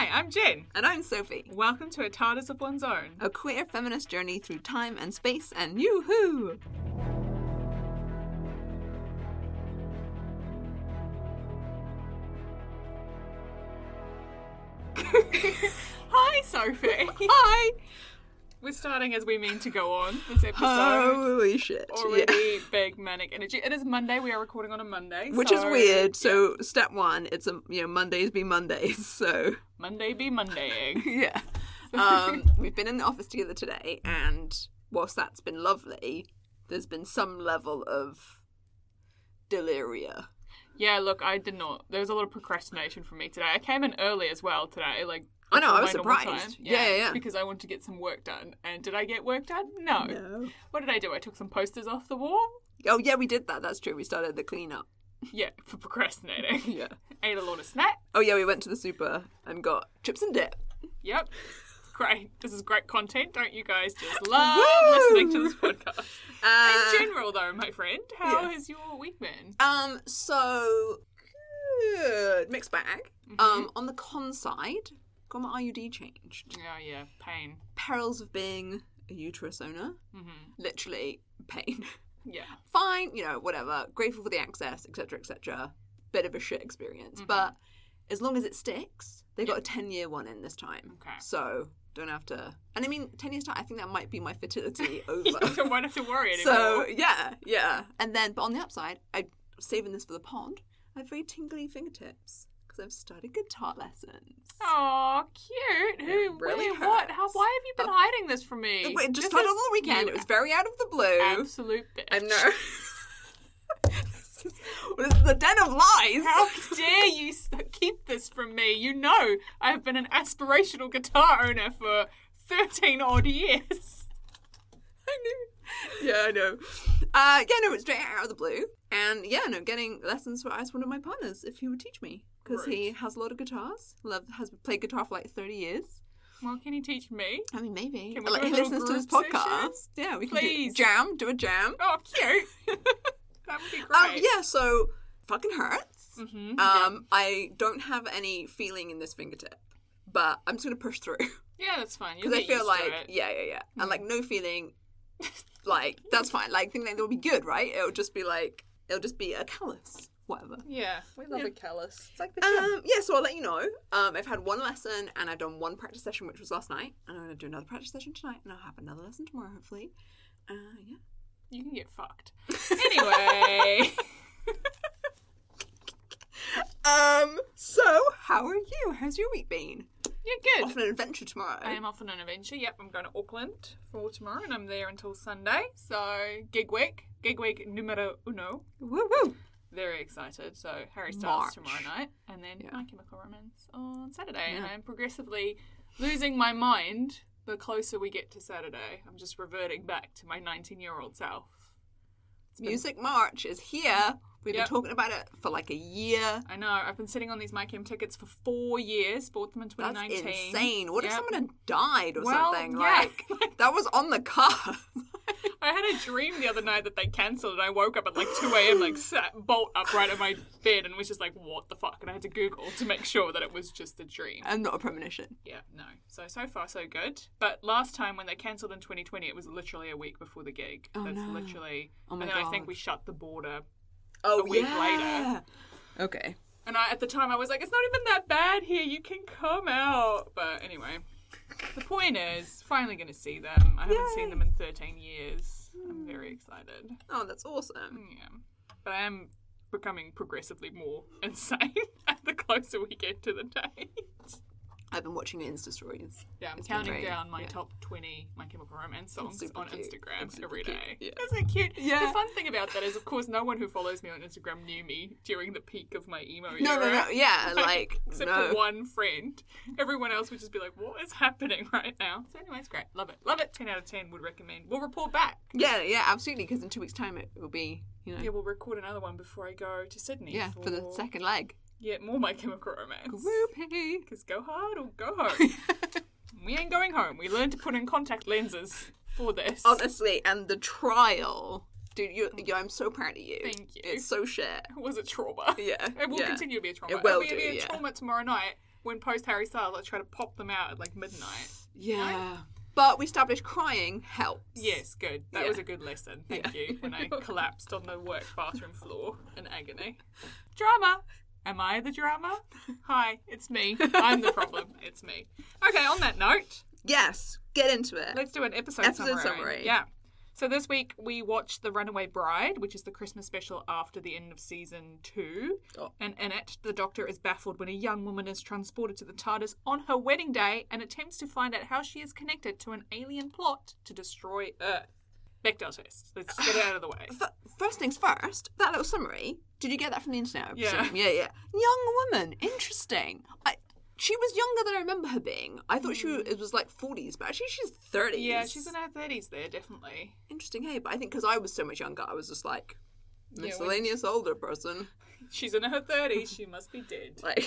Hi, I'm Jen. And I'm Sophie. Welcome to a TARDIS of One's Own. A queer feminist journey through time and space and yoo-hoo! Hi, Sophie. Hi! We're starting as we mean to go on this episode. Holy shit. Already Yeah. big manic energy. It is Monday. We are recording on a Monday. Which is so- weird. yeah. So step one, it's a you know, Mondays be Mondays, so Monday be Mondaying. yeah. Um we've been in the office together today and whilst that's been lovely, there's been some level of deliria. yeah, look, I did not. There was a lot of procrastination for me today. I came in early as well today. Like I know, I was surprised. Yeah, yeah, yeah. Because I wanted to get some work done. And did I get work done? No. No. What did I do? I took some posters off the wall. Oh yeah, we did that. That's true. We started the cleanup. Yeah, for procrastinating. Yeah. Ate a lot of snacks. Oh yeah, we went to the super and got chips and dip. Yep. Great. This is great content. Don't you guys just love listening to this podcast? Uh, In general, though, my friend, how yeah. has your week been? Um, so good mixed bag. Mm-hmm. Um, on the con side, got my IUD changed. Yeah, yeah, pain. Perils of being a uterus owner, hmm literally pain. Yeah. Fine, you know, whatever. Grateful for the access, etc., etc. Bit of a shit experience, Mm-hmm. but as long as it sticks, they got a ten year one in this time. Okay. So don't have to. And I mean, ten years time, I think that might be my fertility over. you won't have to worry anymore. So yeah, yeah. And then, but on the upside, I'm saving this for the pond. I have very tingly fingertips I've started guitar lessons. Oh, cute. Who? Really wait, what? How? Why have you been hiding this from me? It just started on the weekend. It was very out of the blue. absolute bitch. I know. this, is, this is the den of lies. How dare you keep this from me? You know I have been an aspirational guitar owner for 13 odd years. I knew. Yeah, I know. Uh, yeah, no, it's straight out of the blue. And yeah, no, getting lessons for asked one of my partners if he would teach me because he has a lot of guitars. Love has played guitar for like thirty years. Well, can he teach me? I mean, maybe. Can we like do a he listens to this group podcast. Yeah, we can Please. do jam. Do a jam. Oh, cute. that would be great. Um, yeah. So fucking hurts. Mhm, Um, I don't have any feeling in this fingertip, but I'm just gonna push through yeah, that's fine. Because I feel used like to it. yeah, yeah, yeah, and like no feeling. Like that's fine. Like think like it'll be good, right? It'll just be like it'll just be a callus, whatever. Yeah, we love Yeah. a callus. It's like the gym. Um, yeah, so I'll let you know. Um, I've had one lesson and I've done one practice session, which was last night, and I'm going to do another practice session tonight, and I'll have another lesson tomorrow, hopefully. Uh, yeah. you can get fucked. Anyway, Um, so how are you? How's your week been? you're Off on an adventure tomorrow. I am off on an adventure. Yep, I'm going to Auckland for tomorrow, and I'm there until Sunday. So gig week, gig week numero uno. Woo woo. Very excited. So Harry Styles March. tomorrow night, and then Yeah. My Chemical Romance on Saturday. And Yeah. I'm progressively losing my mind the closer we get to Saturday. I'm just reverting back to my 19 year old self. Music March is here. We've Yep. been talking about it for like a year. I know. I've been sitting on these My Chem tickets for four years. Bought them in 2019. That's insane. What if someone had died or Well, something? yeah. Like that was on the card. I had a dream the other night that they cancelled, and I woke up at like 2 a.m., like sat bolt upright in my bed, and was just like, what the fuck? And I had to Google to make sure that it was just a dream. and not a premonition. Yeah, no. So, so far, so good. But last time when they cancelled in 2020, it was literally a week before the gig. Oh, That's no. literally. Oh my and then I think we shut the border. Oh, A week yeah. later. Okay. And I, at the time, I was like, it's not even that bad here. You can come out. But anyway, the point is, finally going to see them. I haven't seen them in 13 years. I'm very excited. Oh, that's awesome. Yeah. But I am becoming progressively more insane the closer we get to the date. I've been watching the Insta stories. Yeah, I'm It's counting down my yeah. top 20 My Chemical Romance songs on cute. Instagram every cute, day. yeah. Isn't it cute? Yeah. The fun thing about that is, of course, no one who follows me on Instagram knew me during the peak of my emo No, no, era. no. Yeah, like Except no. for one friend. Everyone else would just be like, what is happening right now? So, anyway, it's great. Love it. Love it. 10 out of 10 would recommend. We'll report back. Yeah, yeah, absolutely. Because in two weeks' time, it will be, you know, Yeah, we'll record another one before I go to Sydney. yeah, for the second leg. Yeah, more My Chemical Romance. Whoopee. Because go hard or go home. we ain't going home. We learned to put in contact lenses for this. Honestly, and the trial, dude, you, you, I'm so proud of you. Thank you. It's so shit. was a trauma. Yeah, It will yeah. continue to be a trauma. It will It'll be, do, be a yeah. trauma tomorrow night when post Harry Styles, I try to pop them out at like midnight. Yeah. But we established crying helps. Yes, good. That Yeah. was a good lesson. Thank Yeah. you. When I collapsed on the work bathroom floor in agony. Drama. Am I the drama? Hi, it's me. I'm the problem. It's me. Okay, on that note, Yes. Get into it. let's do an episode, Episode summary. summary. Yeah. So this week we watched The Runaway Bride, which is the Christmas special after the end of season two. Oh. And in it, the Doctor is baffled when a young woman is transported to the TARDIS on her wedding day and attempts to find out how she is connected to an alien plot to destroy Earth. Bechdel test. Let's get it out of the way. First things first, that little summary. Did you get that from the internet? Yeah. Yeah, yeah. Young woman. Interesting. I, she was younger than I remember her being. I thought she was, it was like 40s, but actually she's 30s. Hmm. Yeah, she's in her thirties there, definitely. Interesting, hey, but I think because I was so much younger, I was just like, Yeah, miscellaneous older person. She's in her thirties. She must be dead. Like,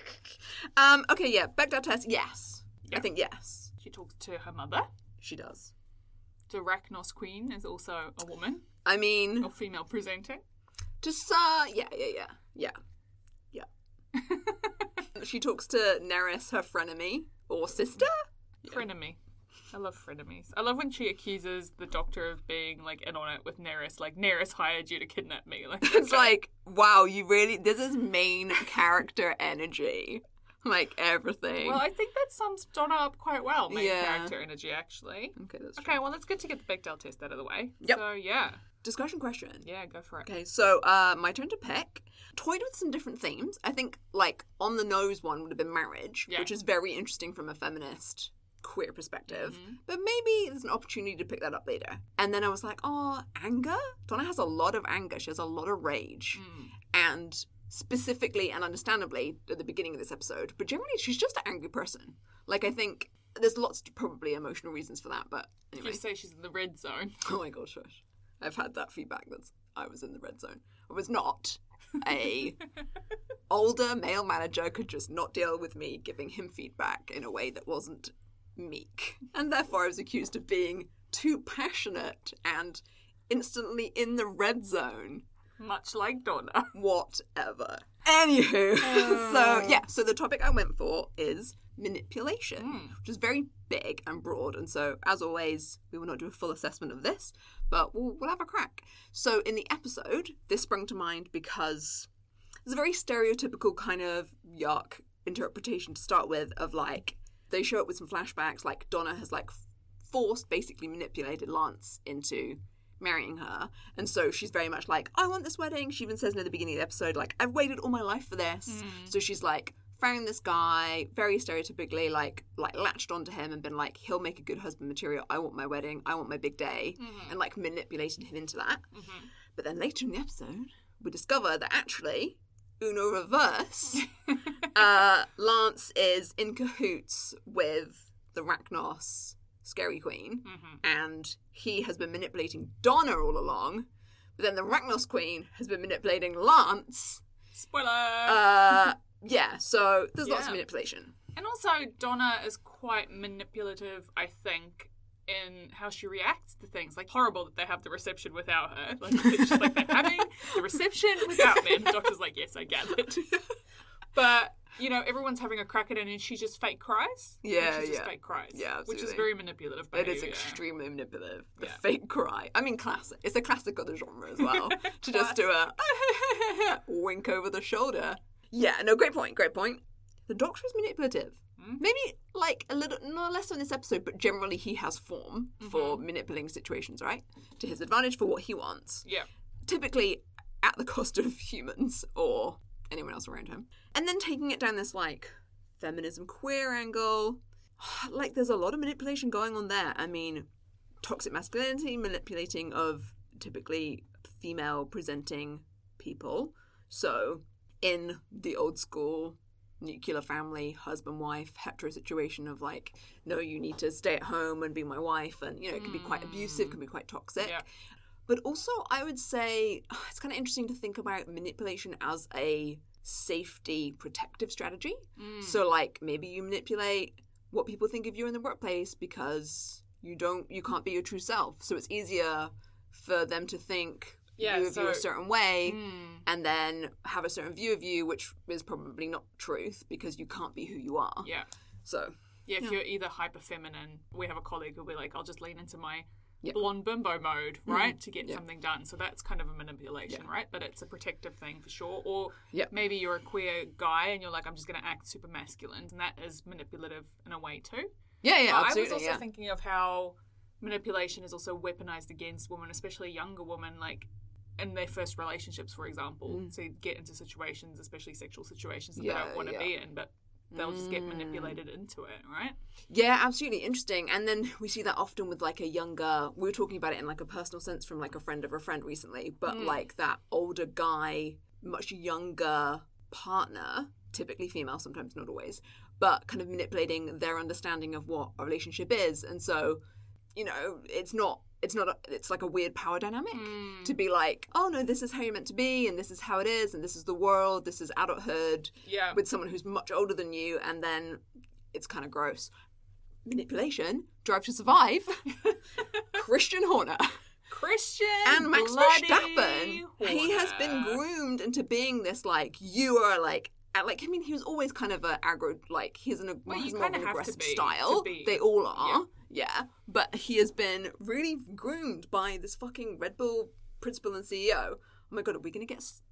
um, okay, yeah, Bechdel test, yes. Yeah. I think yes, She talks to her mother. she does. The Arachnos Queen is also a woman I mean, or female presenting. just uh, yeah, yeah, yeah, yeah, yeah. she talks to Nerys, her frenemy or sister. Frenemy. I love frenemies. I love when she accuses the Doctor of being like in on it with Nerys. Like Nerys hired you to kidnap me. Like It's like, wow, you really this is main character energy. Like everything. Well, I think that sums Donna up quite well. Main Yeah. character energy, actually. okay, that's Okay, well, let's to get the Bechdel test out of the way. Yep. So yeah, Discussion question. yeah, go for it. Okay, so uh, my turn to pick. Toyed with some different themes. I think, like, on the nose one would have been marriage, Yeah. which is very interesting from a feminist queer perspective. Mhm. But maybe there's an opportunity to pick that up later. And then I was like, oh, anger? Donna has a lot of anger. She has a lot of rage. Mm. And specifically and understandably at the beginning of this episode, but generally she's just an angry person. Like, I think there's lots of probably emotional reasons for that, but anyway. You say she's in the red zone. Oh my gosh, shush. I've had that feedback that I was in the red zone. I was not. A older male manager could just not deal with me giving him feedback in a way that wasn't meek. And therefore I was accused of being too passionate and instantly in the red zone. Much like Donna. Whatever. Anywho, Oh. so yeah, so the topic I went for is manipulation Mm. which is very big and broad. And so, as always, we will not do a full assessment of this, but we'll, we'll have a crack. So, in the episode, this sprung to mind because it's a very stereotypical kind of yuck interpretation to start with of like, they show up with some flashbacks, like Donna has like forced, basically manipulated Lance into marrying her. And so she's very much like, I want this wedding. She even says near the beginning of the episode, like, I've waited all my life for this. Mm. So she's like, found this guy, very stereotypically, like, like latched onto him and been like, he'll make a good husband material. I want my wedding. I want my big day. Mhm. And like manipulated him into that. Mhm. But then later in the episode, we discover that actually, Uno reverse, uh, Lance is in cahoots with the Racnoss Scary Queen, Mhm. and he has been manipulating Donna all along. But then the Racnoss Queen has been manipulating Lance. Spoiler. Uh, yeah, so there's lots of manipulation. And also, Donna is quite manipulative, I think, in how she reacts to things. Like, horrible that they have the reception without her. Like, it's just like they're having the reception without me. And the doctor's like, yes, I gathered. But, you know, everyone's having a crack at it and she just fake cries. Yeah, she just yeah. fake cries. Yeah, Which is very manipulative It behavior. is extremely manipulative. The Yeah. fake cry. I mean, classic. It's a classic of the genre as well. to just do a wink over the shoulder. Yeah, no, great point, great point. The Doctor is manipulative. Hmm? Maybe like a little, not less so in this episode, but generally he has form for Mm-hmm. manipulating situations, right? To his advantage for what he wants. Yeah. Typically at the cost of humans or anyone else around him. And then taking it down this like feminism queer angle. Like there's a lot of manipulation going on there. I mean, toxic masculinity, manipulating of typically female presenting people. So, in the old school nuclear family, husband wife, hetero situation of like, no, you need to stay at home and be my wife, and you know, it can be quite abusive, can be quite toxic. Yeah. But also, I would say it's kind of interesting to think about manipulation as a safety protective strategy. Mm. So like maybe you manipulate what people think of you in the workplace because you don't you can't be your true self. So it's easier for them to think Yeah, view of you a certain way, Mm. and then have a certain view of you, which is probably not truth because you can't be who you are. Yeah. So Yeah, if Yeah. you're either hyper feminine, we have a colleague who'll be like, I'll just lean into my Yeah. blonde bimbo mode, right, to get Yeah. something done. So that's kind of a manipulation, right? But it's a protective thing for sure. Or maybe you're a queer guy and you're like, I'm just going to act super masculine, and that is manipulative in a way too. yeah, yeah, But I was also yeah. thinking of how manipulation is also weaponized against women, especially younger women, like in their first relationships, for example, Mm. to get into situations, especially sexual situations that Yeah, they don't want to yeah. be in, but they'll just get Mm. manipulated into it, right? Yeah, absolutely interesting. And then we see that often with like a younger. We were talking about it in like a personal sense from like a friend of a friend recently, but Mm. like that older guy, much younger partner, typically female, sometimes not always, but kind of manipulating their understanding of what a relationship is. And so, you know, it's not. It's not. A, it's like a weird power dynamic Mm. to be like, oh no, this is how you're meant to be, and this is how it is, and this is the world, this is adulthood, Yeah. with someone who's much older than you, and then it's kind of gross. Manipulation, Drive to Survive, Christian Horner, Christian and Max Verstappen. He has been groomed into being this like you are like. Like I mean, he was always kind of a aggro. Like he's an Well, he's more of an aggressive style. They all are, yeah. Yeah, but he has been really groomed by this fucking Red Bull principal and CEO. Oh my god, are we gonna get? s-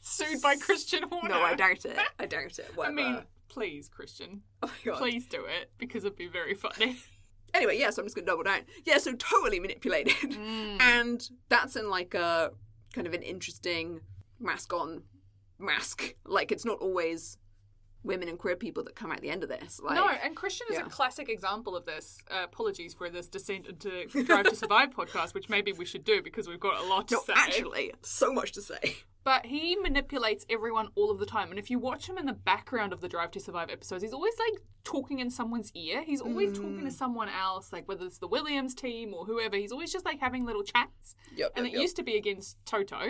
sued by Christian Horner. No, I doubt it. I doubt it. I mean, please, Christian, oh my god. please do it because it'd be very funny. Anyway, yeah, so I'm just gonna double down. Yeah, so totally manipulated. Mm. And that's in like a kind of an interesting mask on mask. Like it's not always women and queer people that come out the end of this. Like no, and Christian is yeah. a classic example of this. Uh, apologies for this descent into Drive to Survive podcast, which maybe we should do because we've got a lot to no, say. actually, so much to say. But he manipulates everyone all of the time. And if you watch him in the background of the Drive to Survive episodes, he's always like talking in someone's ear. He's always talking Mm. to someone else, like whether it's the Williams team or whoever. He's always just like having little chats. Yep. And it used to be against Toto,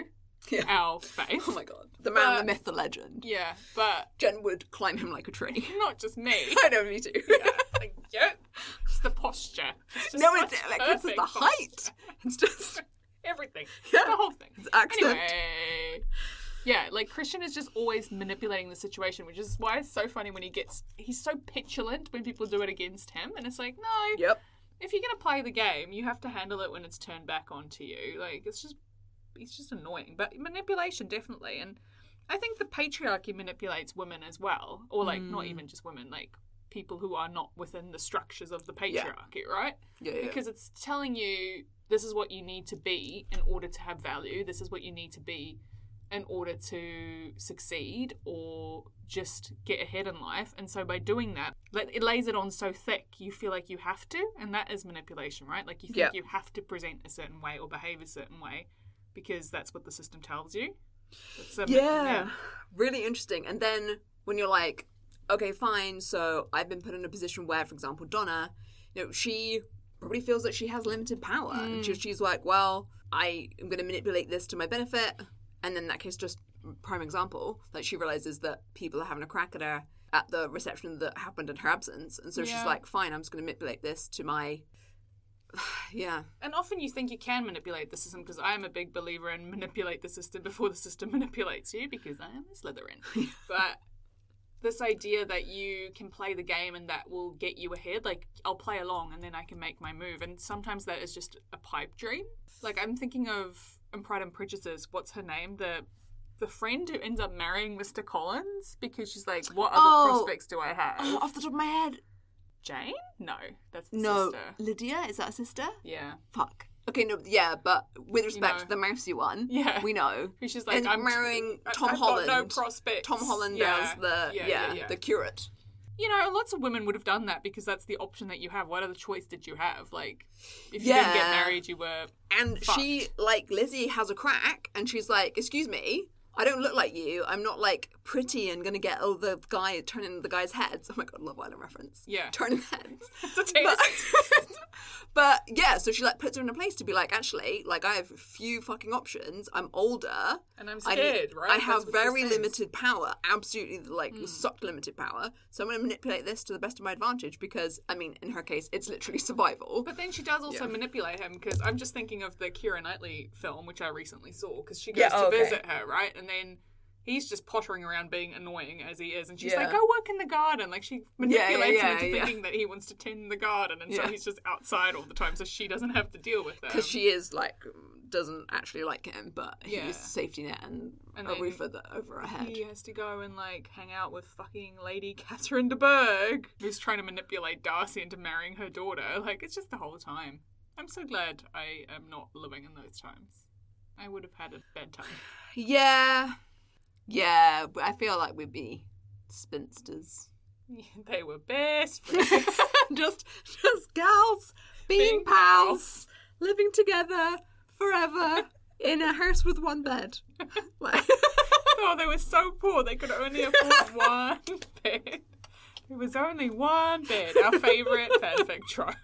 Yeah. our faith. Oh my god, the man, the myth, the legend. Yeah, but Jen would climb him like a tree. not just me. I know, me too. yeah, like, yeah. It's the posture. It's no, it's like it's the posture. height. It's just Everything. Yeah. The whole thing. it's accent. Anyway. Yeah, like Christian is just always manipulating the situation, which is why it's so funny when he gets he's so petulant when people do it against him and it's like, no, Yep. if you're gonna play the game, you have to handle it when it's turned back onto you. Like it's just it's just annoying. But manipulation definitely and I think the patriarchy manipulates women as well. Or like not Mm. even just women, like people who are not within the structures of the Yeah. patriarchy, right? Yeah, yeah. because it's telling you this is what you need to be in order to have value this is what you need to be in order to succeed or just get ahead in life and so by doing that it lays it on so thick you feel like you have to and that is manipulation right like you think Yeah. you have to present a certain way or behave a certain way because that's what the system tells you a- yeah. Really interesting. And then when you're like, okay, fine, so I've been put in a position where, for example, Donna, you know, she probably feels that she has limited power. And she, Mm. she's like, well, I am going to manipulate this to my benefit. And then in that case, just prime example, that she realizes that people are having a crack at her at the reception that happened in her absence. And so Yeah. she's like, fine, I'm just going to manipulate this to my. yeah. And often you think you can manipulate the system because I am a big believer in manipulate the system before the system manipulates you because I am a Slytherin. but this idea that you can play the game and that will get you ahead, like I'll play along and then I can make my move. And sometimes that is just a pipe dream. Like I'm thinking of in Pride and Prejudice, what's her name? The the friend who ends up marrying Mr. Collins because she's like, what other Oh. prospects do I have? Oh, off the top of my head. Jane? No, that's the No. sister. Lydia? Is that a sister? Yeah. Fuck. Okay, no, yeah, but with respect know. to the mousy one, Yeah. we know. Just like And I'm marrying Tom I've got no Holland. prospects. Tom Holland Yeah. as the Yeah, yeah, yeah, yeah. the curate. You know, lots of women would have done that because that's the option that you have. What other choice did you have? Like, if you didn't get married, you were And she like Lizzie has a crack and she's like, "Excuse me, I don't look like you. I'm not like pretty and gonna get all the guy turning the guy's heads. Oh my god, Love Island reference. Yeah. Turning heads. It's a taste. But, but yeah, so she like puts her in a place to be like, actually, like I have few fucking options. I'm older. and I'm I, scared, right? I have very limited power, absolutely like Hmm. sucked limited power. So I'm to manipulate this to the best of my advantage because, I mean, in her case, it's literally survival. But then she does also Yeah. manipulate him because I'm just thinking of the Keira Knightley film, which I recently saw, because she goes Yeah, to oh, okay. visit her, right? And then he's just pottering around being annoying as he is. And she's Yeah. like, go work in the garden. Like she manipulates yeah, him into yeah. thinking that he wants to tend the garden. And so Yeah. he's just outside all the time so she doesn't have to deal with that Because she is like, doesn't actually like him, but Yeah. he's a safety net and, And a roof over, over her head. He has to go and like hang out with fucking Lady Catherine de Bourgh, who's trying to manipulate Darcy into marrying her daughter. Like it's just the whole time. I'm so glad I am not living in those times. I would have had a bad time. Yeah. Yeah, but I feel like we'd be spinsters. they were best friends. just, just gals being, Being pals, living together forever in a house with one bed. Like, oh, they were so poor they could only afford one bed. It was only one bed. Our favourite fanfic trope.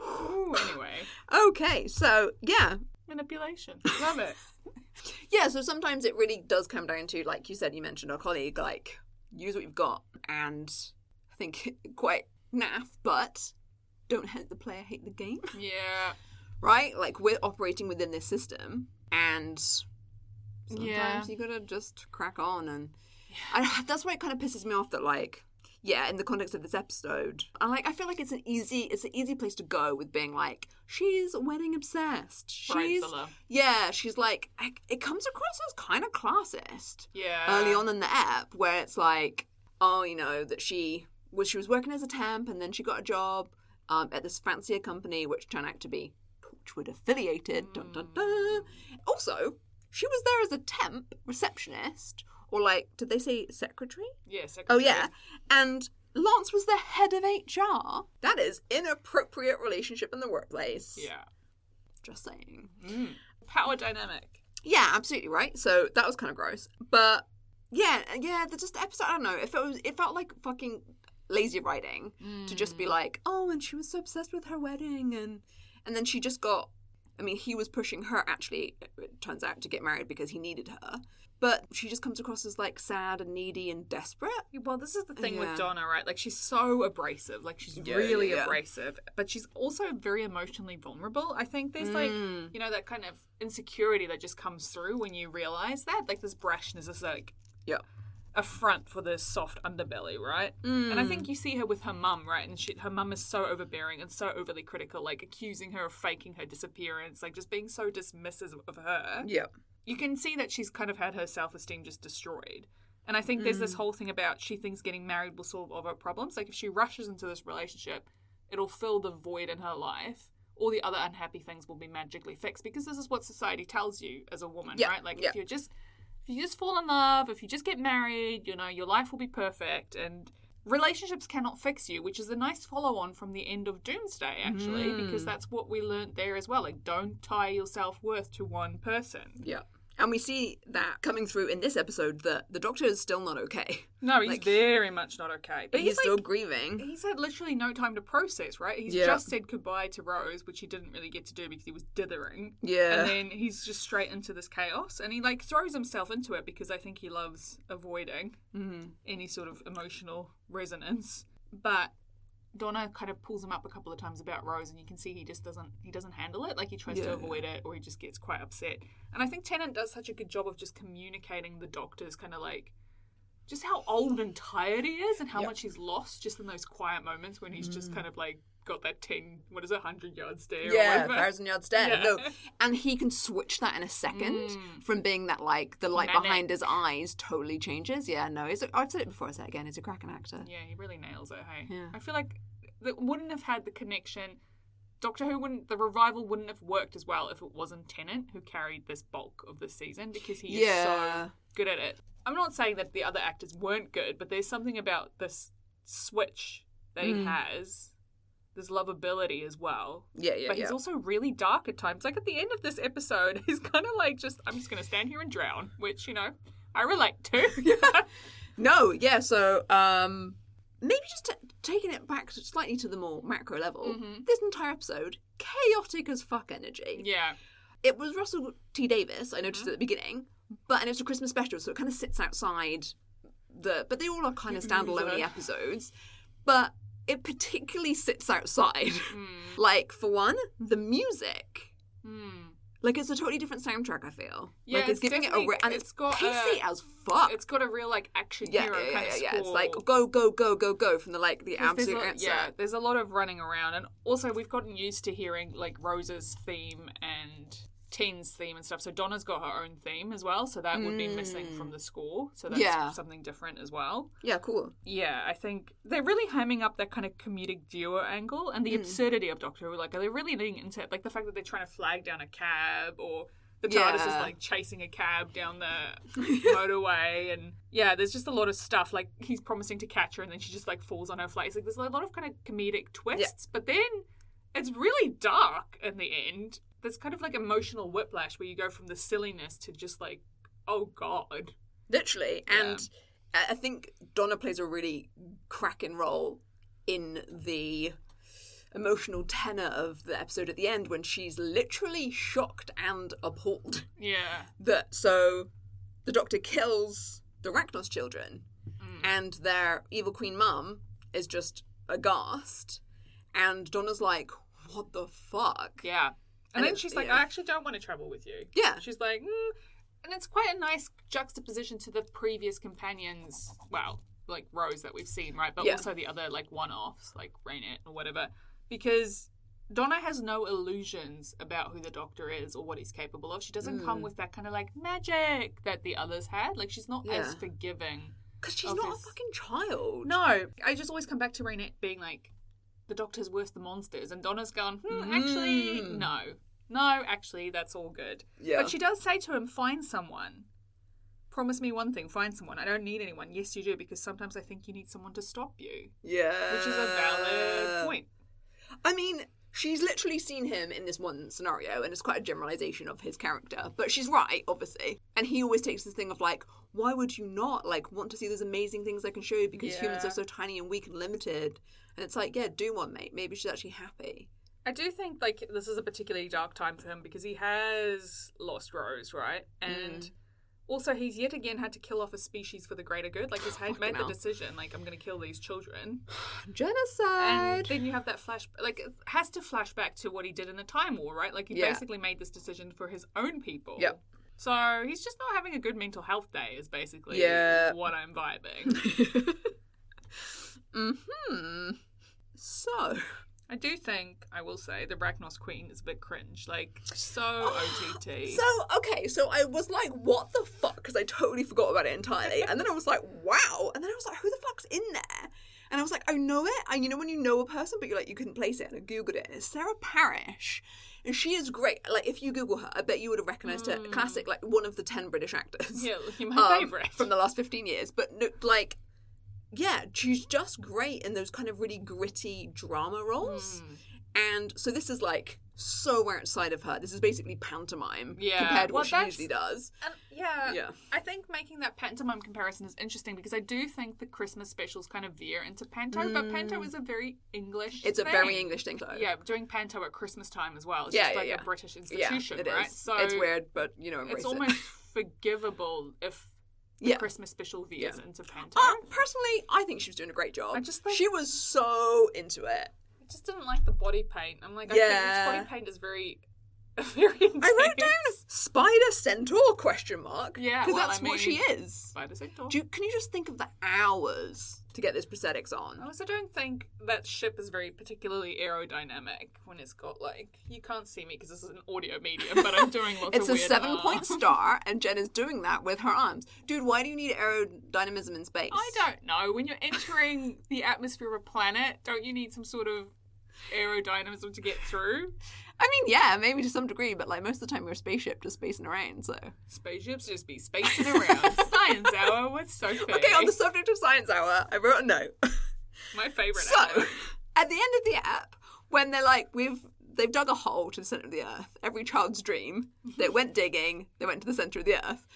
Ooh, anyway, okay, so yeah, manipulation. Love it. yeah. So sometimes it really does come down to, like you said, you mentioned our colleague, like use what you've got, and I think quite naff, but don't hate the player, hate the game. Yeah. right? Like we're operating within this system, and sometimes Yeah. you gotta just crack on. And I, that's why it kind of pisses me off that like. Yeah, in the context of this episode, I like. I feel like it's an easy, it's an easy place to go with being like, she's wedding obsessed. She's, yeah, she's like. I, it comes across as kind of classist Yeah. early on in the app, where it's like, oh, you know, that she was she was working as a temp, and then she got a job um, at this fancier company, which turned out to be Torchwood affiliated. Dun, dun, dun. Also, she was there as a temp receptionist, or like, did they say secretary? Yeah. Secretary. Oh yeah, and Lance was the head of HR. That is inappropriate relationship in the workplace. Yeah. just saying. Mm. Power dynamic. Yeah, absolutely right. So that was kind of gross, but yeah, yeah, the just episode. I don't know. It felt it felt like fucking lazy writing to just be like, oh, and she was so obsessed with her wedding, and and then she just got. I mean, he was pushing her actually. It turns out to get married because he needed her, but she just comes across as like sad and needy and desperate. Well, this is the thing Yeah. with Donna, right? Like she's so abrasive, like she's Yeah, really yeah, yeah. abrasive, but she's also very emotionally vulnerable. I think there's like Mm. you know that kind of insecurity that just comes through when you realize that, like this brashness is like Yeah. a front for this soft underbelly, right? And I think you see her with her mum, right? And she, her mum is so overbearing and so overly critical, like accusing her of faking her disappearance, like just being so dismissive of her Yeah. You can see that she's kind of had her self esteem just destroyed. And I think there's this whole thing about she thinks getting married will solve all her problems. Like if she rushes into this relationship, it'll fill the void in her life. All the other unhappy things will be magically fixed because this is what society tells you as a woman, Yeah, right? Like yeah. if you're just if you just fall in love, if you just get married, you know, your life will be perfect and relationships cannot fix you, which is a nice follow on from the end of Doomsday actually, because Mm. that's what we learned there as well. Like don't tie your self worth to one person. Yeah. And we see that coming through in this episode that the doctor is still not okay. No, he's Like- very much not okay. But he's, he's, still like, grieving. he's had literally no time to process, right? He's Yeah. just said goodbye to Rose, which he didn't really get to do because he was dithering. Yeah. And then he's just straight into this chaos, and he like throws himself into it because I think he loves avoiding Mhm. any sort of emotional resonance. But Donna kind of pulls him up a couple of times about Rose, and you can see he just doesn't he doesn't handle it. Like he tries to avoid it, or he just gets quite upset. And I think Tennant does such a good job of just communicating the Doctor's kind of like just how old and tired he is, and how Yep. much he's lost just in those quiet moments when he's just mm. kind of like got that ten what is it hundred yard stare. Yeah, thousand yard stare. Yeah. No, and he can switch that in a second Mm. from being that like the light Manic. behind his eyes totally changes. Yeah, no, he's a, I've said it before. I say it again. He's a cracking actor. Yeah, he really nails it. Hey, Yeah. I feel like that wouldn't have had the connection. Doctor Who wouldn't, the revival wouldn't have worked as well if it wasn't Tennant who carried this bulk of the season because he is so good at it. I'm not saying that the other actors weren't good, but there's something about this switch that he Mm. has there's lovability as well. Yeah, yeah, but yeah. he's also really dark at times. Like at the end of this episode, he's kind of like just, I'm just going to stand here and drown, which, you know, I relate to. yeah. No, yeah, so um maybe just t- taking it back slightly to the more macro level. Mhm. This entire episode, chaotic as fuck energy. yeah. It was Russell T Davies, I noticed Mhm. at the beginning, but and it's a Christmas special, so it kind of sits outside the but they all are kind of standalone episodes. But it particularly sits outside. Mm. like, for one, the music. Mm. Like it's a totally different soundtrack. I feel. Yeah, like it's, it's giving it a re- and it's it's got pacey a- as fuck. It's got a real like action yeah, hero yeah, yeah, kind yeah, of yeah. score. It's like go, go, go, go, go from the like the absolute a, answer. yeah, there's a lot of running around, and also we've gotten used to hearing like Rose's theme and Teen's theme and stuff. So Donna's got her own theme as well, so that would be missing from the score. So that's Yeah. something different as well. Yeah, cool. Yeah, I think they're really hamming up that kind of comedic duo angle and the Mm. absurdity of Doctor Who. Like, are they really leaning into it? Like the fact that they're trying to flag down a cab or the TARDIS is Yeah. like chasing a cab down the motorway and yeah, there's just a lot of stuff. Like he's promising to catch her and then she just like falls on her flight. It's like there's a lot of kind of comedic twists, but then it's really dark in the end. There's kind of like emotional whiplash where you go from the silliness to just like, oh god. Literally, and I I think Donna plays a really cracking role in the emotional tenor of the episode at the end when she's literally shocked and appalled Yeah. that so the Doctor kills the Racnoss children Mm. and their evil queen mum is just aghast and Donna's like what the fuck Yeah. And, And then it- she's like, yeah. I actually don't want to travel with you. yeah She's like, mm. and it's quite a nice juxtaposition to the previous companions. Well, like Rose that we've seen, right? But Yeah. also the other like one-offs, like Reinette or whatever, because Donna has no illusions about who the Doctor is or what he's capable of. She doesn't come Mm. with that kind of like magic that the others had. Like she's not as forgiving. because she's not his- a fucking child No, I just always come back to Reinette being like, the Doctor's worse than monsters, and Donna's gone, hmm, actually, Mm. no. No, actually, that's all good. yeah But she does say to him, find someone. Promise me one thing, find someone. I don't need anyone. Yes, you do, because sometimes I think you need someone to stop you, yeah which is a valid point. I mean, she's literally seen him in this one scenario, and it's quite a generalization of his character. But she's right, obviously. And he always takes this thing of like, why would you not like want to see those amazing things I can show you because humans are so tiny and weak and limited? And it's like, yeah, do one, mate. Maybe she's actually happy. I do think like this is a particularly dark time for him because he has lost Rose, right? And Mm. Also he's yet again had to kill off a species for the greater good. Like he's had, made the decision, like I'm going to kill these children. Genocide. And then you have that flash, like it has to flash back to what he did in the Time War, right? Like he Yeah. basically made this decision for his own people. Yep. So he's just not having a good mental health day, is basically Yeah. what I'm vibing. hmm. So, I do think, I will say, the Racnoss Queen is a bit cringe. Like, so OTT. So okay, so I was like, "What the fuck?" Because I totally forgot about it entirely, and then I was like, "Wow!" And then I was like, "Who the fuck's in there?" And I was like, "I know it." And you know when you know a person, but you're like, you couldn't place it, and I googled it, and it's Sarah Parish, and she is great. Like if you Google her, I bet you would have recognized her. Mm. Classic, like one of the ten British actors. yeah, my um, favourite. from the last 15 years. But no, like, yeah, she's just great in those kind of really gritty drama roles. Mm. And so this is like so outside of her. This is basically pantomime Yeah, compared to well, what she usually does. And yeah, Yeah. I think making that pantomime comparison is interesting because I do think the Christmas specials kind of veer into panto, but panto Mm. is a very English. It's a very English thing, though. Yeah, doing panto at Christmas time as well. It's Yeah, just yeah, like yeah. a British yeah, institution, it is. right? So it's weird, but you know, It's it. almost forgivable if the Yeah. Christmas special veers Yeah. into panto. Uh, personally, I think she was doing a great job. I just think- she was so into it. I just didn't like the body paint. I'm like, I Yeah. think this body paint is very, very intense. I wrote down spider centaur question mark. Yeah, because well, that's I what she is. Spider. Do you, can you just think of the hours to get those prosthetics on? I also don't think that ship is very particularly aerodynamic when it's got like you can't see me because this is an audio medium, but I'm doing lots It's of It's a seven arms. point star, and Jen is doing that with her arms. Dude, why do you need aerodynamism in space? I don't know. When you're entering the atmosphere of a planet, don't you need some sort of aerodynamism to get through? I mean, yeah, maybe to some degree, but like most of the time we're a spaceship just spacing around, so. Spaceships just be spacing around. Science hour with Sophie. Okay, on the subject of Science Hour, I wrote a note. my favorite. So, hour. at the end of the app, when they're like, we've they've dug a hole to the center of the earth. Every child's dream. They mm-hmm. went digging. They went to the center of the earth,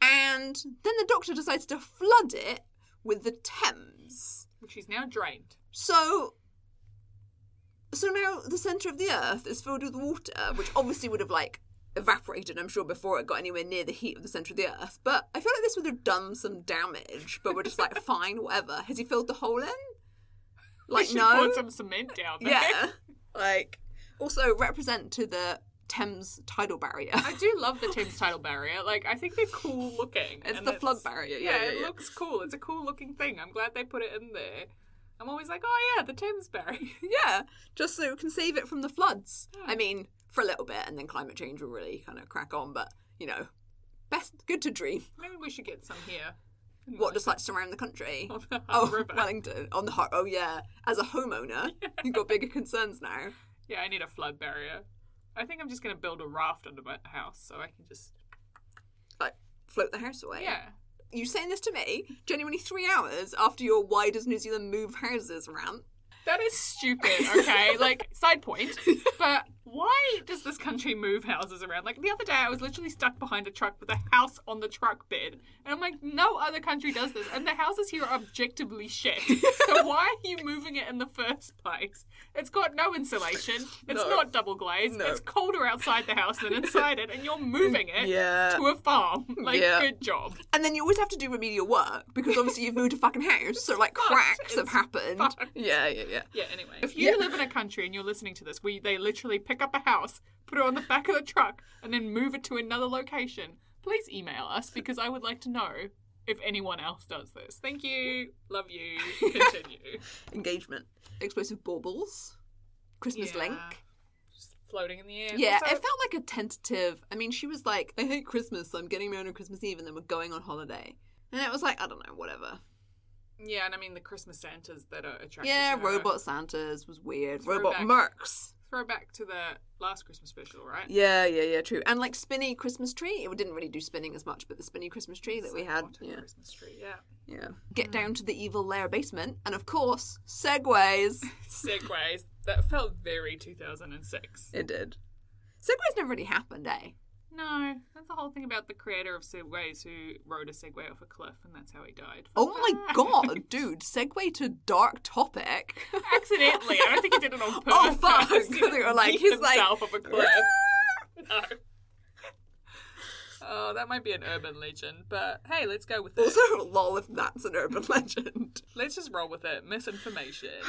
and then the Doctor decides to flood it with the Thames. Which is now drained. So, so now the center of the Earth is filled with water, which obviously would have like evaporated, I'm sure, before it got anywhere near the heat of the center of the Earth. But I feel like this would have done some damage. But we're just like, fine, whatever. Has he filled the hole in? Like, no. put some cement down there. Yeah. Like, also represent to the Thames tidal barrier. I do love the Thames tidal barrier. Like, I think they're cool looking. It's the flood barrier. Yeah, yeah, it yeah. looks cool. It's a cool looking thing. I'm glad they put it in there. I'm always like, oh yeah, the Thames barrier. Yeah, just so we can save it from the floods. Hmm. I mean, for a little bit, and then climate change will really kind of crack on. But you know, best good to dream. Maybe we should get some here. What just like surround the country? On the Oh, river. Wellington on the heart. Oh yeah, as a homeowner, you've got bigger concerns now. Yeah, I need a flood barrier. I think I'm just gonna build a raft under my house so I can just Like float the house away. yeah. You saying this to me genuinely three hours after your "Why does New Zealand move houses?" rant? That is stupid. Okay, like side point, but why does this country move houses around? Like the other day, I was literally stuck behind a truck with a house on the truck bed, and I'm like, no other country does this, and the houses here are objectively shit. So why are you moving it in the first place? It's got no insulation. It's No. not double glazed. No. It's colder outside the house than inside it, and you're moving it Yeah. to a farm. Like, Yeah. good job. And then you always have to do remedial work because obviously you've moved a fucking house, so like cracks have happened. Yeah, yeah, yeah. Yeah, anyway. If you Yeah. live in a country and you're listening to this, where they literally pick up a house, put it on the back of the truck, and then move it to another location, please email us because I would like to know if anyone else does this. Thank you. Love you. Continue. Engagement. Explosive baubles. Christmas Yeah. link. Just floating in the air. Yeah, Also- it felt like a tentative. I mean, she was like, I hate Christmas, so I'm getting married on Christmas Eve, and then we're going on holiday. And it was like, I don't know, whatever. Yeah, and I mean the Christmas Santas that are attracted Yeah, to her. robot Santas was weird. Throwback. Robot Mercs. Throwback to the last Christmas special, right? Yeah, yeah, yeah, true. And like spinny Christmas tree. It didn't really do spinning as much, but the spinny Christmas tree that we had. Yeah, Christmas tree, yeah. yeah. Get down to the evil lair basement, and of course, segways. Segways. That felt very 2006. it did. Segways never really happened, eh? No, that's the whole thing about the creator of Segways who rode a Segway off a cliff and that's how he died. Oh my god, dude! Segway to dark topic. Accidentally. I don't think he did it on oh, purpose. Oh, fuck. He They were like- he's like- off a cliff. no. Oh, that might be an urban legend, but hey, let's go with it. Also, lol, if that's an urban legend. let's just roll with it. Misinformation.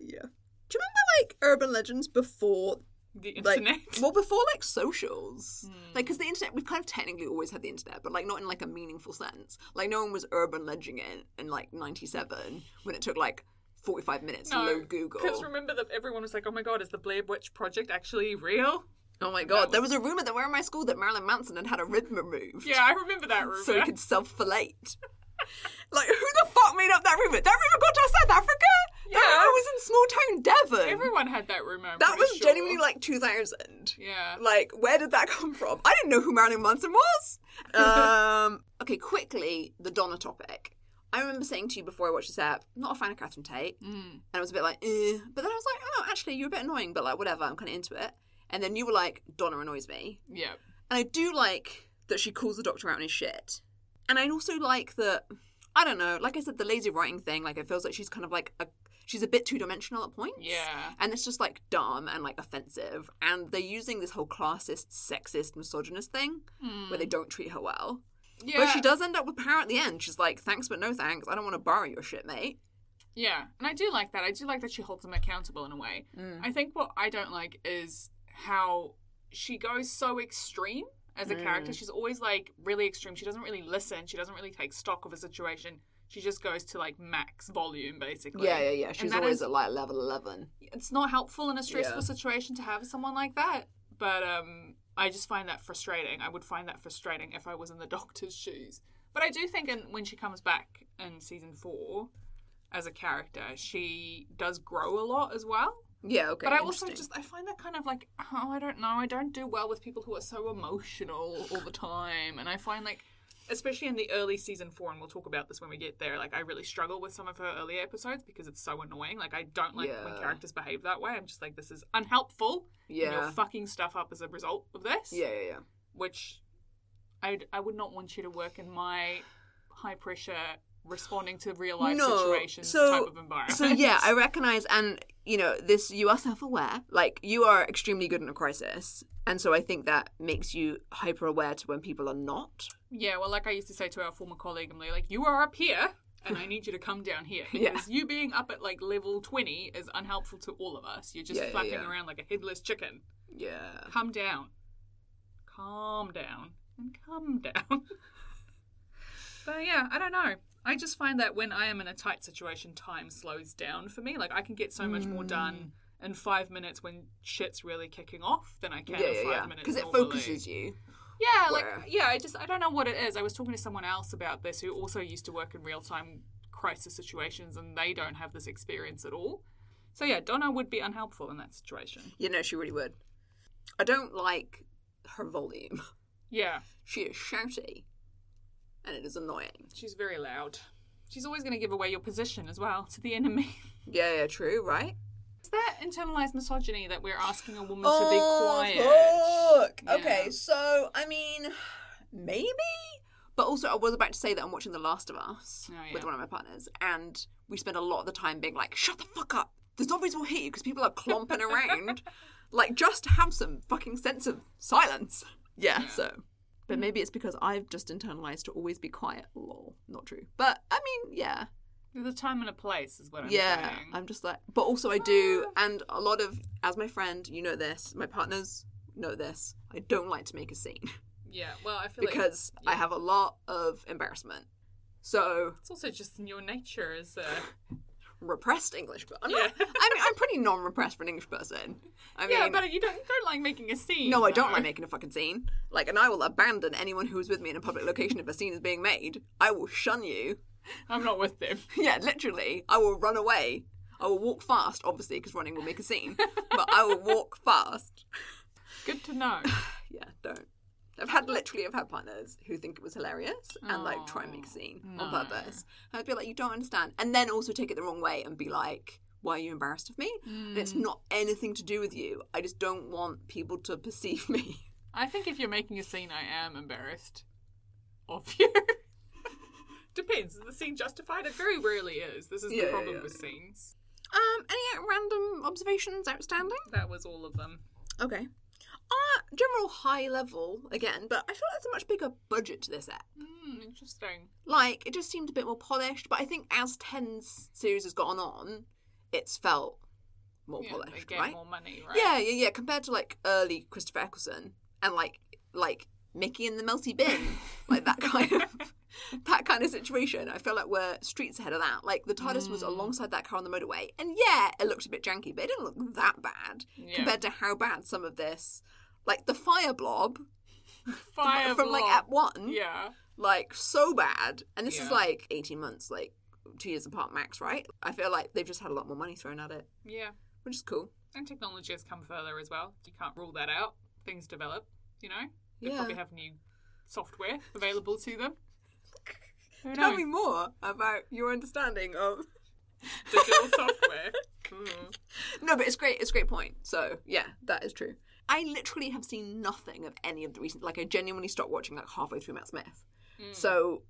yeah. Do you remember like urban legends before, The like, internet. well, before like socials? Hmm. Like, because the internet, we've kind of technically always had the internet, but like not in like a meaningful sense. Like, no one was urban legending it in like '97 when it took like 45 minutes No, to load Google. Because remember that everyone was like, "Oh my god, is the Blair Witch Project actually real?" Oh my god, there was- was a rumor that where in my school that Marilyn Manson had had a rib removed. Yeah, I remember that rumor. So he could self fellate. like, who the fuck made up that rumor? That rumor got to South Africa? Yeah. That rumor was in small town Devon. Everyone had that rumor. I'm that was sure. genuinely like 2000. Yeah. Like, where did that come from? I didn't know who Marilyn Manson was. Um, okay, quickly, the Donna topic. I remember saying to you before I watched this app, not a fan of Catherine Tate, Mm. and I was a bit like, eh. But then I was like, oh, actually, you're a bit annoying, but like, whatever, I'm kind of into it. And then you were like, Donna annoys me. Yeah. And I do like that she calls the doctor out on his shit. And I also like that, I don't know, like I said, the lazy writing thing, like it feels like she's kind of like a, she's a bit two dimensional at points. Yeah. And it's just like dumb and like offensive. And they're using this whole classist, sexist, misogynist thing where they don't treat her well. Hmm. Yeah. But she does end up with power at the end. She's like, thanks, but no thanks. I don't want to borrow your shit, mate. Yeah, and I do like that. I do like that she holds them accountable in a way. Mm. I think what I don't like is how she goes so extreme as a Mm. character. She's always like really extreme. She doesn't really listen. She doesn't really take stock of a situation. She just goes to like max volume basically. Yeah, yeah, yeah. She's always is- at like level 11. It's not helpful in a stressful Yeah. situation to have someone like that. But um I just find that frustrating. I would find that frustrating if I was in the doctor's shoes. But I do think in, when she comes back in season 4 as a character, she does grow a lot as well. Yeah, okay. but I also just I find that kind of like oh I don't know I don't do well with people who are so emotional all the time and I find like especially in the early season four, and we'll talk about this when we get there. Like, I really struggle with some of her earlier episodes because it's so annoying. Like, I don't like when characters behave that way. I'm just like, this is unhelpful. And you're Yeah. fucking stuff up as a result of this. Yeah, yeah, yeah. Which I I would not want you to work in my high pressure responding to real life No, situations so- type of environment. So yeah, I recognize, and you know, this you are self-aware. Like you are extremely good in a crisis, and so I think that makes you hyper-aware to when people are not. Yeah, well, like I used to say to our former colleague, Emily, like, you are up here, and I need you to come down here. Yeah. Because you being up at, like, level 20 is unhelpful to all of us. You're just Yeah, yeah, flapping yeah. around like a headless chicken. Yeah. Come down. Calm down. And come down. but yeah, I don't know. I just find that when I am in a tight situation, time slows down for me. Like, I can get so much more done mm. in five minutes when shit's really kicking off than I can Yeah, in yeah, five yeah. minutes. Because it focuses you. Yeah, like where- yeah, I just I don't know what it is. I was talking to someone else about this who also used to work in real time crisis situations and they don't have this experience at all. So yeah, Donna would be unhelpful in that situation. You know, she really would. I don't like her volume. Yeah, She is shouty, and it is annoying. she's very loud. She's always going to give away your position as well to the enemy. Yeah, yeah, true, right? Is that internalized misogyny that we're asking a woman Oh, to be quiet? fuck. Yeah. Okay, so I mean, maybe. But also, I was about to say that I'm watching The Last of Us Oh, yeah. with one of my partners, and we spend a lot of the time being like, "Shut the fuck up! The zombies will hit you because people are clomping around." Like, just have some fucking sense of silence. Yeah. Yeah. So. But maybe it's because I've just internalized to always be quiet. Lol, not true. But I mean, yeah, There's a time and a place, is what I'm yeah, saying. I'm just like, but also I do, and a lot of, as my friend, you know this, my partners know this. I don't like to make a scene Yeah, well, I feel like because I have a lot of embarrassment. So it's also just in your nature as a repressed English, but I'm Yeah. not. I mean, I'm pretty non-repressed for an English person. I mean, yeah, but you don't don't like making a scene. no, I don't though. like making a fucking scene. Like, and I will abandon anyone who is with me in a public location if a scene is being made. I will shun you. I'm not with them. Yeah, literally. I will run away. I will walk fast, obviously, because running will make a scene. but I will walk fast. Good to know. Yeah, don't. I've had literally, I've had partners who think it was hilarious and like try and make a scene no. on purpose. And I'd be like, you don't understand, and then also take it the wrong way and be like, why are you embarrassed of me? And it's Mm. not anything to do with you. I just don't want people to perceive me. I think if you're making a scene, I am embarrassed of you. Depends. Is the scene justified? It very rarely is. This is Yeah, the problem yeah. with scenes. Um, any random observations outstanding? That was all of them. Okay. Uh, general high level again, but I feel like there's a much bigger budget to this app. Hmm, interesting. Like, it just seemed a bit more polished, but I think as Ten's series has gone on, it's felt more Yeah, they polished, get right? more money, right? Yeah, yeah, yeah. Compared to like early Christopher Eccleston and like like Mickey in the melty bin, like that kind of that kind of situation. I feel like we're streets ahead of that. Like the TARDIS was Mm. alongside that car on the motorway, and yeah, it looked a bit janky, but it didn't look that bad Yeah. compared to how bad some of this, like the fire blob Fire from like blob. at one, Yeah. like so bad. And this is like eighteen months, like two years apart max, right? I feel like they've just had a lot more money thrown at it, Yeah. which is cool. And technology has come further as well. You can't rule that out. Things develop, you know? They Yeah. probably have new software available to them. Tell me more about your understanding of. Digital software. Mm. No, but it's great. It's a great point. So yeah, that is true. I literally have seen nothing of any of the recent. Like I genuinely stopped watching like halfway through Matt Smith. Mm. So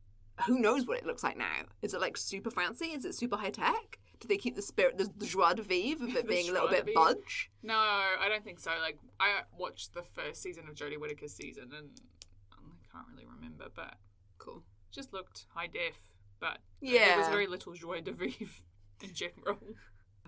who knows what it looks like now? Is it like super fancy? Is it super high tech? Do they keep the spirit, the, the joie de vivre of it being a little bit budge? No, I don't think so. Like I watched the first season of Jodie Whittaker's season, and I can't really remember, but Cool. just looked high def. But Yeah. there was very little joie de vivre in general.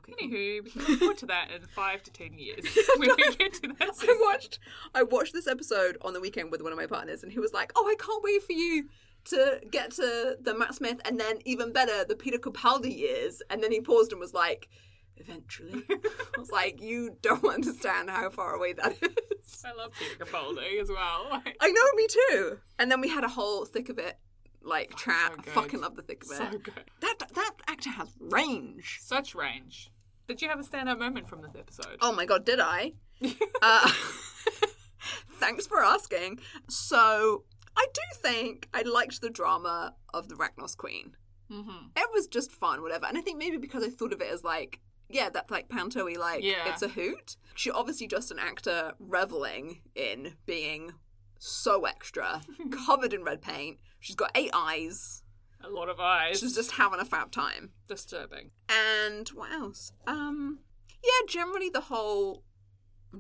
Okay. Anywho, we can look forward to that in five to ten years when we get to that. I watched I watched this episode on the weekend with one of my partners and he was like, Oh, I can't wait for you to get to the Matt Smith and then even better, the Peter Capaldi years and then he paused and was like, Eventually. I was like, You don't understand how far away that is. I love Peter Capaldi as well. Like, I know, me too. And then we had a whole thick of it like trap. so I fucking love the thick of it. so good. That that actor has range. Such range. Did you have a standout moment from this episode? Oh my god, did I? uh, thanks for asking. So, I do think I liked the drama of the Racnoss Queen. Mm-hmm. It was just fun, whatever. And I think maybe because I thought of it as like, yeah, that like panto like Yeah. it's a hoot. She obviously just an actor reveling in being so extra, covered in red paint. She's got eight eyes. A lot of eyes. She's just having a fab time. disturbing. And what else? Um, yeah, generally the whole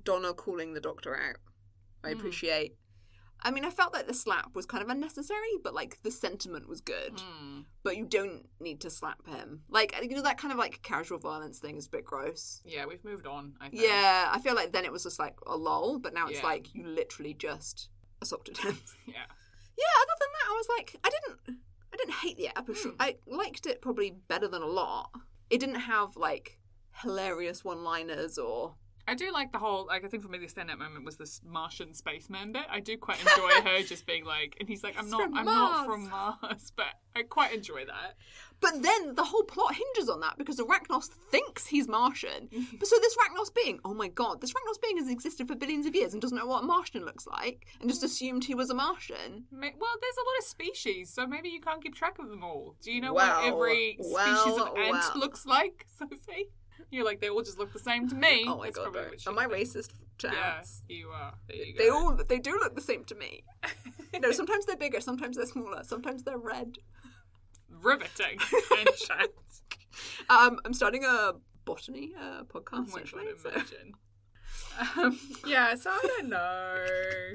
Donna calling the doctor out. I Mm. appreciate. I mean, I felt like the slap was kind of unnecessary, but like the sentiment was good. Mm. But you don't need to slap him. Like you know that kind of like casual violence thing is a bit gross. Yeah, we've moved on. I think. Yeah, I feel like then it was just like a lull, but now it's Yeah. like you literally just assaulted him. Yeah. Yeah, other than that, I was like, I didn't, I didn't hate the episode. Hmm. I liked it probably better than a lot. It didn't have like hilarious one-liners or I do like the whole like I think for me the standout moment was this Martian spaceman bit. I do quite enjoy her just being like and he's like, I'm not I'm not from Mars but I quite enjoy that. But then the whole plot hinges on that because Arachnos thinks he's Martian. But so this Arachnos being, oh my god, this Arachnos being has existed for billions of years and doesn't know what a Martian looks like and just hmm. assumed he was a Martian. Well, there's a lot of species, so maybe you can't keep track of them all. Do you know Well, what every species well, of ant well. looks like, Sophie? You're like, they all just look the same to me. Oh my That's god, probably don't. what she am I racist to Yeah, you are. You They all they do look the same to me. No, sometimes they're bigger, sometimes they're smaller, sometimes they're red. riveting. Um, I'm starting a botany uh, Oh podcast my actually. god, so- imagine. Um, yeah, so I don't know.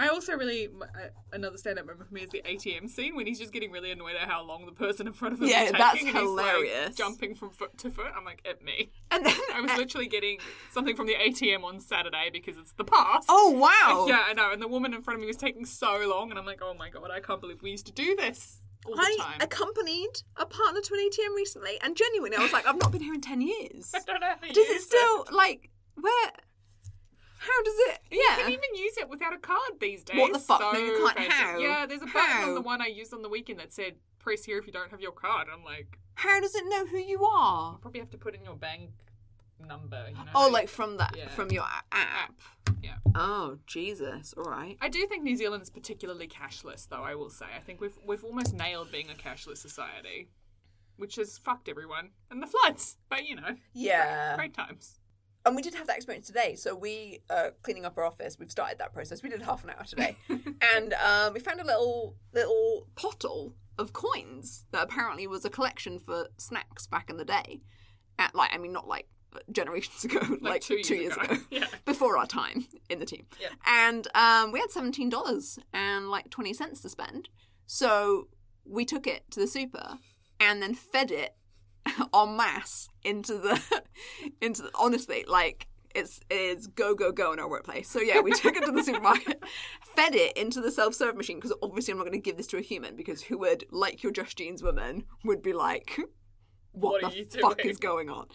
I also really uh, another stand-up moment for me is the ATM scene when he's just getting really annoyed at how long the person in front of him Yeah, is taking. that's and he's, like, hilarious. jumping from foot to foot. I'm like, at me. And then I was literally getting something from the ATM on Saturday because it's the past. Oh wow! Yeah, I know. And the woman in front of me was taking so long, and I'm like, oh my god, I can't believe we used to do this all the I accompanied a partner to an ATM recently, and genuinely, I was like, I've not been here in ten years. I don't know Does it still like where? How does it? Yeah. You can even use it without a card these days. What the fuck? So No, you can't. fancy. How? Yeah, there's a button on the one I used on the weekend that said press here if you don't have your card. I'm like, How does it know who you are? You probably have to put in your bank number. You know? Oh, like from that Yeah. from your a- app. Yeah. Oh Jesus! All right. I do think New Zealand is particularly cashless, though. I will say, I think we've we've almost nailed being a cashless society, which has fucked everyone and the floods. But you know, Yeah. great times. And we did have that experience today. So we uh, cleaning up our office. We've started that process. We did half an hour today, and um, we found a little little pottle of coins that apparently was a collection for snacks back in the day. At like, I mean, not like generations ago, like, two years years ago. ago, Yeah. before our time in the team. Yeah. And um, we had seventeen dollars and like twenty cents to spend. So we took it to the super and then fed it en masse into the into the, honestly like it's it's go go go in our workplace. So yeah, we took it to the supermarket, fed it into the self serve machine because obviously I'm not going to give this to a human because who would like your Just Jeans woman would be like, what, What the fuck doing?" is going on?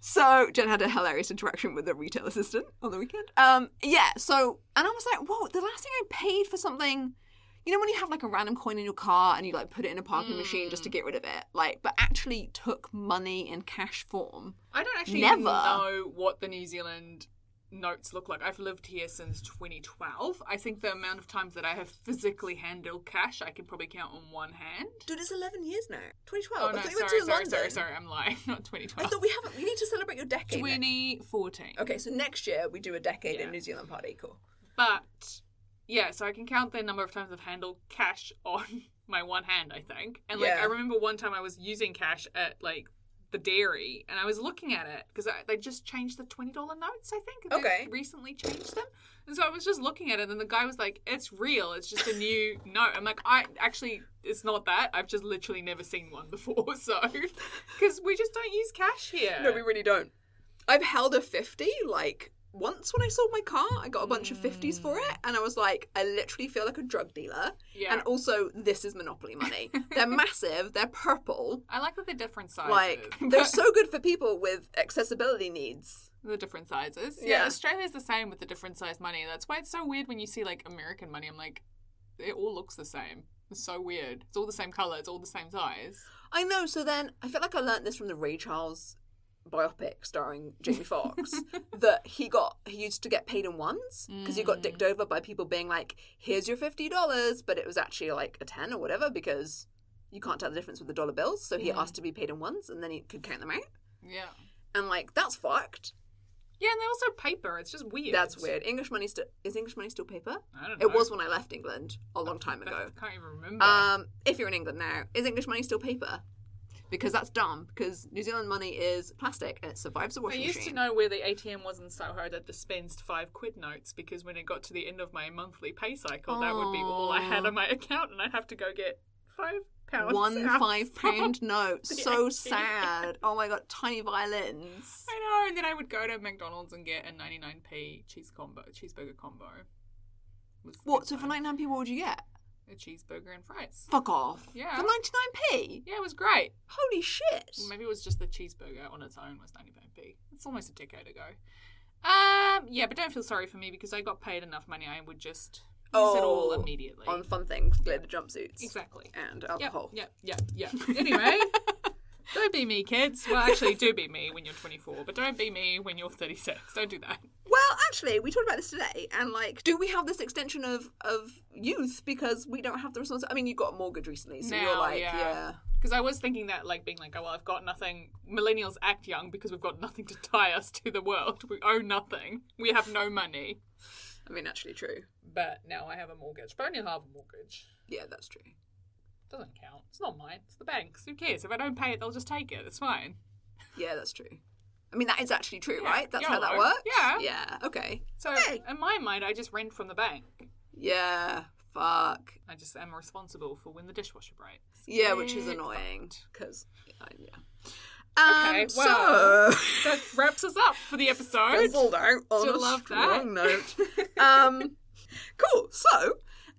So Jen had a hilarious interaction with the retail assistant on the weekend. Um, yeah. So and I was like, whoa, the last thing I paid for something. You know when you have like a random coin in your car and you like put it in a parking machine just to mm. get rid of it, like, but actually took money in cash form. I don't actually Never. know what the New Zealand notes look like. I've lived here since 2012. I think the amount of times that I have physically handled cash, I can probably count on one hand. Dude, it's 11 years now. 2012. Oh I no, thought you sorry, went to sorry, sorry, sorry. I'm lying. Not 2012 I thought we haven't. We need to celebrate your decade. 2014. Okay, so next year we do a decade Yeah. in New Zealand party. Cool. But yeah, so I can count the number of times I've handled cash on my one hand, I think. And like Yeah. I remember one time I was using cash at like the dairy and I was looking at it because they just changed the $20 notes, I think. They Okay. recently changed them. And so I was just looking at it and the guy was like, "It's real. It's just a new note." I'm like, "I actually it's not that. I've just literally never seen one before." So cuz we just don't use cash here. No, we really don't. I've held a 50 like once when I sold my car. I got a bunch of 50s for it, and I was like, I literally feel like a drug dealer. yeah. And also, this is Monopoly money. they're massive, they're purple. I like that they're different sizes. Like, they're so good for people with accessibility needs. the different sizes. Yeah. Yeah, Australia's the same with the different size money. That's why it's so weird when you see like American money. I'm like, it all looks the same. It's so weird. It's all the same color. It's all the same size. I know, so then I feel like I learnt this from the Ray Charles biopic starring Jamie Foxx that he got he used to get paid in ones because he got dicked over by people being like, "Here's your fifty dollars," but it was actually like a ten or whatever because you can't tell the difference with the dollar bills. So he asked to be paid in ones, and then he could count them out. Yeah. And like that's fucked. Yeah, and they also paper. It's just weird. That's weird. English money still is English money still paper? I don't know. It was when I left England a long time ago. I can't even remember. Um, if you're in England now, is English money still paper? Because that's dumb. Because New Zealand money is plastic and it survives a washing I used machine. to know where the ATM was in Soho that dispensed five quid notes because when it got to the end of my monthly pay cycle, that would be all I had on my account, and I'd have to go get five pounds. One five pound note. So ATM. sad. Oh my god, tiny violins. I know, and then I would go to McDonald's and get a 99p cheese combo, cheeseburger combo. What? So for 99p, what would you get? A cheeseburger and fries. Fuck off. Yeah. For 99p? Yeah, it was great. Holy shit. Maybe it was just the cheeseburger on its own was 99p. It's almost a decade ago. Um, yeah, but don't feel sorry for me because I got paid enough money. I would just use it all Oh, immediately. On fun things, like the jumpsuits. exactly. And Yep, alcohol. yep, yep, yep. Anyway, don't be me, kids. Well, actually, do be me when you're 24, but don't be me when you're 36. Don't do that. Well, actually, we talked about this today, and like, do we have this extension of of youth because we don't have the responsibility? I mean, you got a mortgage recently, so you're like, yeah. yeah. Because I was thinking that, like, being like, oh, well, I've got nothing. Millennials act young because we've got nothing to tie us to the world. We owe nothing. We have no money. I mean, actually, true. But now I have a mortgage, but only half a mortgage. Yeah, that's true. Doesn't count. It's not mine. It's the bank's. Who cares? If I don't pay it, they'll just take it. It's fine. Yeah, that's true. I mean, that is actually true, Yeah, right? That's how that YOLO. works. Yeah. Yeah. Okay. So Okay. in my mind, I just rent from the bank. Yeah. Fuck. I just am responsible for when the dishwasher breaks. Yeah, which is Get annoying fucked. because yeah. Um, Okay, so That wraps us up for the episode. fizzled out on Still a love strong that. note. Um, cool. So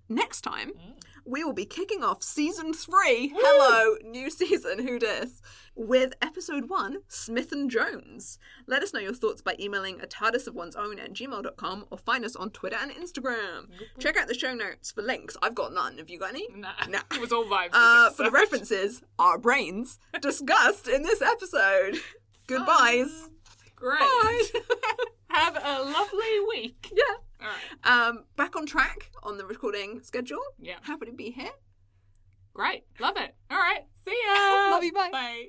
next time Mm. We will be kicking off season three. Hello, new season. Who dis? With episode one, Smith and Jones. Let us know your thoughts by emailing a TARDIS of one's own at gmail.com or find us on Twitter and Instagram. Check out the show notes for links. I've got none. Have you got any? Nah, Nah. it was all vibes. Uh, for the references, our brains discussed in this episode. Goodbyes. Great. Bye. Have a lovely week. yeah. All right. Um, back on track on the recording schedule. Yeah. Happy to be here. Great. Love it. All right. See ya. Love you, bye. Bye.